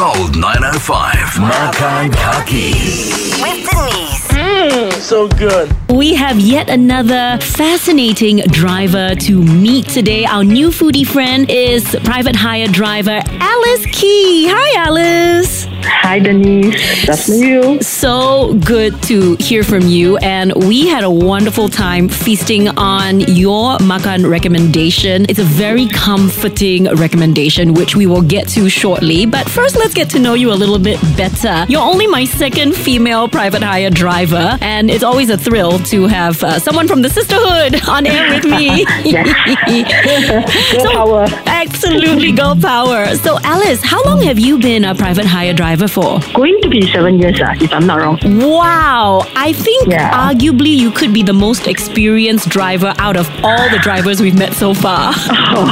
Gold 905. Makan Kaki. with Denise. Mmm, so good. We have yet another fascinating driver to meet today. Our new foodie friend is private hire driver Alice Kee. Hi, Alice. Hi, Denise. That's you. So good to hear from you. And we had a wonderful time feasting on your makan recommendation. It's a very comforting recommendation, which we will get to shortly. But first, let's get to know you a little bit better. You're only my second female private hire driver, and it's always a thrill to have uh, someone from the sisterhood on air with me. Go power. Absolutely, go power. So, Alice, how long have you been a private hire driver for? Going to be seven years, uh, if I'm not wrong. Wow, I think Yeah. arguably you could be the most experienced driver out of all the drivers we've met so far.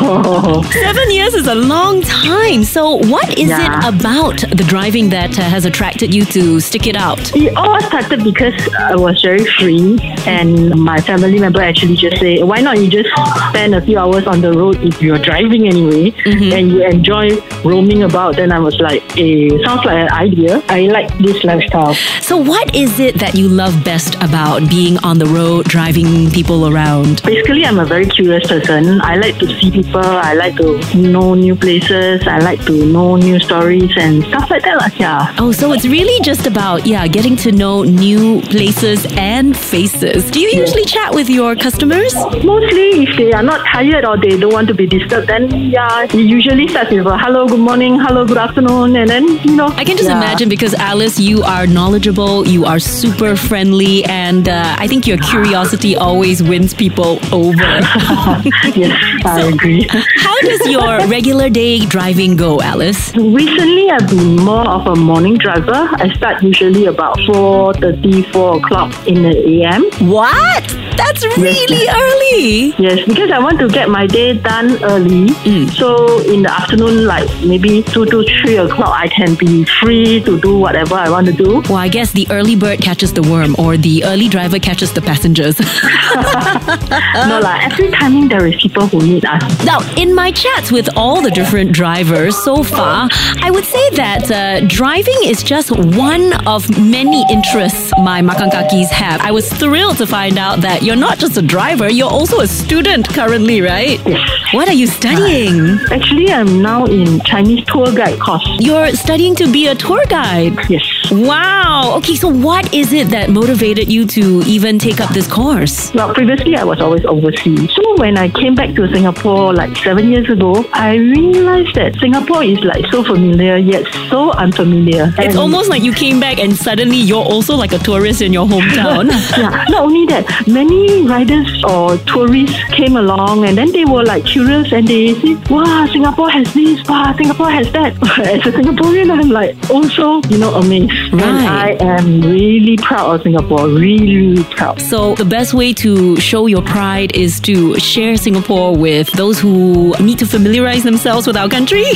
Seven years is a long time. So, what is Yeah. it about the driving that uh, has attracted you to stick it out? it all started because I was very free, and my family member actually just say, "Why not you just spend a few hours on the road if you're driving anyway, and you enjoy roaming about?" Then I was like, "Eh, sounds like an idea. I like this lifestyle." So, what is it that you love best about being on the road, driving people around? Basically, I'm a very curious person. I like to see people. I like to know new places. I like to know new stories and stuff like that. Yeah. Oh, so it's really just about, yeah, getting to know new places and faces. Do you usually chat with your customers? Mostly, if they are not tired or they don't want to be disturbed, then yeah, it usually starts with a hello, good morning, hello, good afternoon, and then you know. I can just yeah. imagine because Alice, you are knowledgeable, you are super friendly, and uh, I think your curiosity always wins people over. yes, I agree. How does your regular day driving go, Alice? Recently, I've been more of a morning driver. I start usually about 4.30, 4 o'clock in the AM. What? That's really early. Yes, because I want to get my day done early. So in the afternoon, like maybe 2 to 3 o'clock, I can be free to do whatever I want to do. Well, I guess the early bird catches the worm, or the early driver catches the passengers. no, like every timing there is people who need us. Now, in my chats with all the different drivers so far, I would say that uh, driving is just one of many interests my makankakis have. I was thrilled to find out that you're not just a driver, you're also a student currently, right? What are you studying? Actually, I'm now in Chinese tour guide course. You're studying to be a tour guide. Yes. Wow. Okay, so what is it that motivated you to even take up this course? Well, previously I was always overseas. So when I came back to Singapore like seven years ago, I realized that Singapore is like so familiar yet so unfamiliar. It's And- almost like you came back and suddenly you're also like a tourist in your hometown. yeah, not only that, many riders or tourists came along and then they were like curious and they said, wow, Singapore has this, wow, Singapore has that. As a Singaporean, I'm like also, you know, amazed. And I am really proud of Singapore, really, really proud. So, the best way to show your pride is to share Singapore with those who need to familiarize themselves with our country.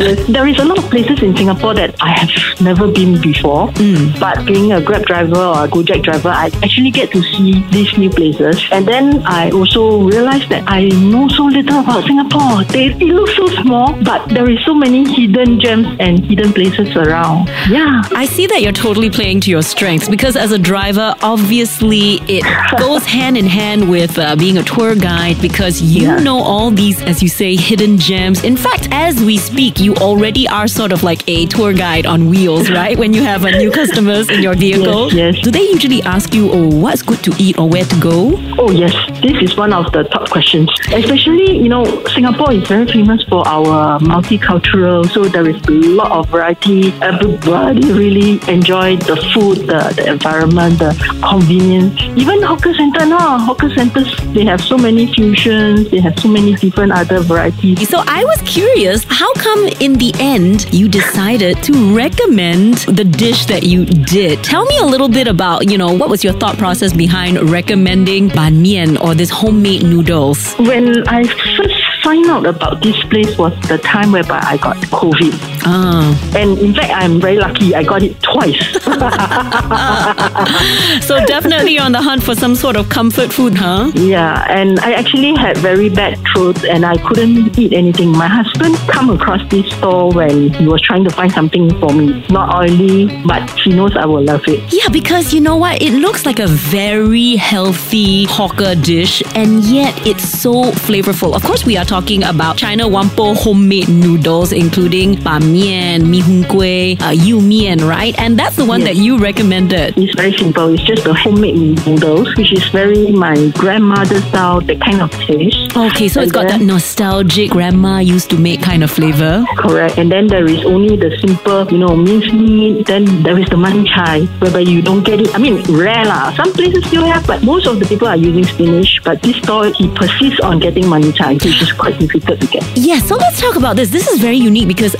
yes, there is a lot of places in Singapore that I have never been before. Hmm. But being a Grab driver or a Gojek driver, I actually get to see these new places. And then I also realized that I know so little about Singapore. They, it looks so small, but there is so many hidden gems and hidden places around. Yeah. I see that you're totally playing to your strengths because, as a driver, obviously it goes hand in hand with uh, being a tour guide because you Yeah. know all these, as you say, hidden gems. In fact, as we speak, you already are sort of like a tour guide on wheels, right? When you have uh, new customers in your vehicle. Yes, yes. Do they usually ask you, oh, what's good to eat or where to go? Oh, yes. This is one of the top questions. Especially, you know, Singapore is very famous for our multicultural, so there is a lot of variety. Everybody really enjoy the food, the, the environment, the convenience. Even hawker center now, hawker centers, they have so many fusions, they have so many different other varieties. So I was curious, how come in the end you decided to recommend the dish that you did? Tell me a little bit about, you know, what was your thought process behind recommending ban mian or this homemade noodles? When I first find out about this place was the time whereby I got COVID. Ah. And in fact, I'm very lucky. I got it twice. So definitely on the hunt for some sort of comfort food, huh? yeah, and I actually had very bad throat and I couldn't eat anything. My husband come across this store when he was trying to find something for me. Not oily, but he knows I will love it. Yeah, because you know what? It looks like a very healthy hawker dish, and yet it's so flavorful. Of course, we are talking about China Whampoa homemade noodles, including ba mian, mi hun kueh, uh, yu mian, right? And that's the one Yes. that you recommended. It's very simple. It's just a homemade noodles, which is very my grandmother style, that kind of taste. Okay, so it's got that nostalgic grandma used to make kind of flavor. Correct. And then there is only the simple, you know, minced meat. Then there is the mani cai, whereby you don't get it. I mean, rare lah. Some places still have, but most of the people are using spinach. But this store, he persists on getting mani cai, which is quite difficult to get. Yeah, so let's talk about this. This is very unique because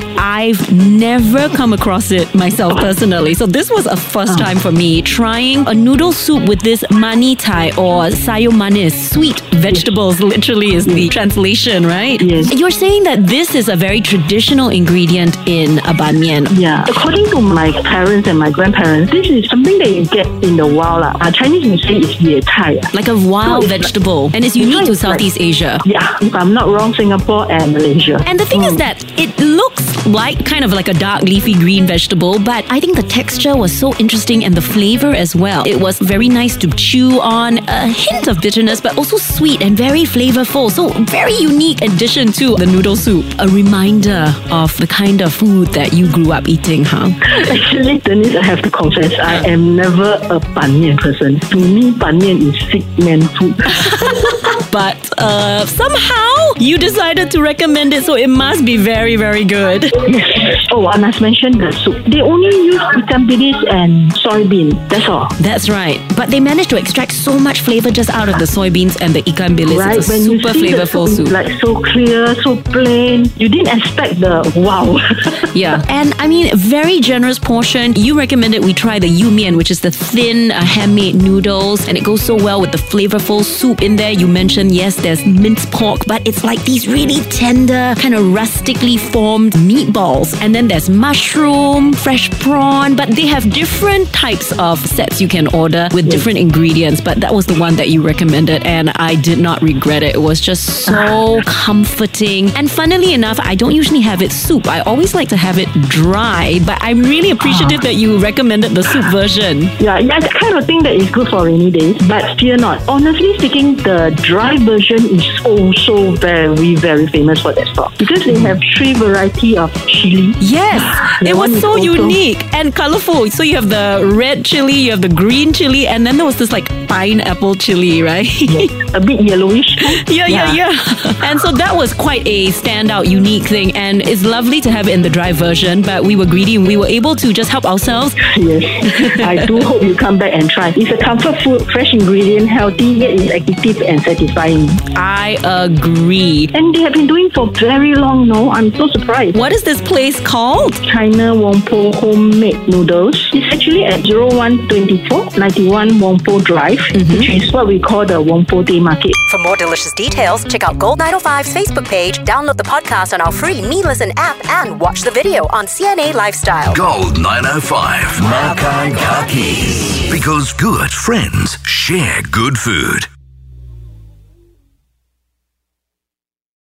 I've never come across it myself personally. So this was a first ah. time for me trying a noodle soup with this mani cai or sayur manis, sweet vegetables literally is the translation, right? Yes. You're saying that this is a very traditional ingredient in a ban mian. Yeah. According to my parents and my grandparents, this is something that you get in the wild. lah. Uh, Chinese will say it's ye chai. ah. Like a wild So it's like- vegetable and it's unique to it's like- Southeast Asia. Yeah, if I'm not wrong, Singapore and Malaysia. And the thing is that it looks like kind of like a dark leafy green vegetable, but I think the texture was so interesting and the flavor as well. It was very nice to chew on, a hint of bitterness, but also sweet and very flavorful. So very unique addition to the noodle soup. A reminder of the kind of food that you grew up eating, huh? Actually, Denise, I have to confess, I am never a ban mian person. To me, ban mian is sick man food. But uh, somehow you decided to recommend it, so it must be very, very good. yes. Oh, I must mention the soup. They only use ikan bilis and soybean. That's all. That's right. But they managed to extract so much flavor just out of the soybeans and the ikan bilis. Right, It's a when super you see the flavorful soup, soup. like so clear, so plain. You didn't expect the wow. Yeah, and I mean, very generous portion. You recommended we try the yu mian, which is the thin uh, handmade noodles, and it goes so well with the flavorful soup in there. You mentioned yes, there's minced pork, but it's like these really tender, kind of rustically formed meatballs, and then there's mushroom, fresh prawn. But they have different types of sets you can order with different ingredients. But that was the one that you recommended, and I did not regret it. It was just so ah. comforting. And funnily enough, I don't usually have it soup. I always like to have it dry, but I'm really appreciative ah. that you recommended the soup version. yeah, yeah, kind of thing that is good for rainy days. But fear not. Honestly speaking, the dry version is also very, very famous for that store because they have three variety of chili. Yes, ah, That it was so unique and colorful. So you have the red chili, you have the green chili, and then there was this like pineapple chili, right? a bit yellowish. Yeah, yeah, yeah. And so that was quite a standout, unique thing. And it's lovely to have it in the dry version, but we were greedy and we were able to just help ourselves. Yes, I do hope you come back and try. It's a comfort food, fresh ingredient, healthy, yet it's addictive and satisfying. I agree. And they have been doing for very long now. I'm so surprised. What is this place called? China Whampoa homemade noodles. It's actually at 0124 91 Whampoa Drive, mm-hmm. which is what we call the Whampoa Day Market. For more delicious details, check out Gold 905's Facebook page, download the podcast on our free meListen app, and watch the video on CNA Lifestyle. Gold 905. Makan Kaki. Because good friends share good food.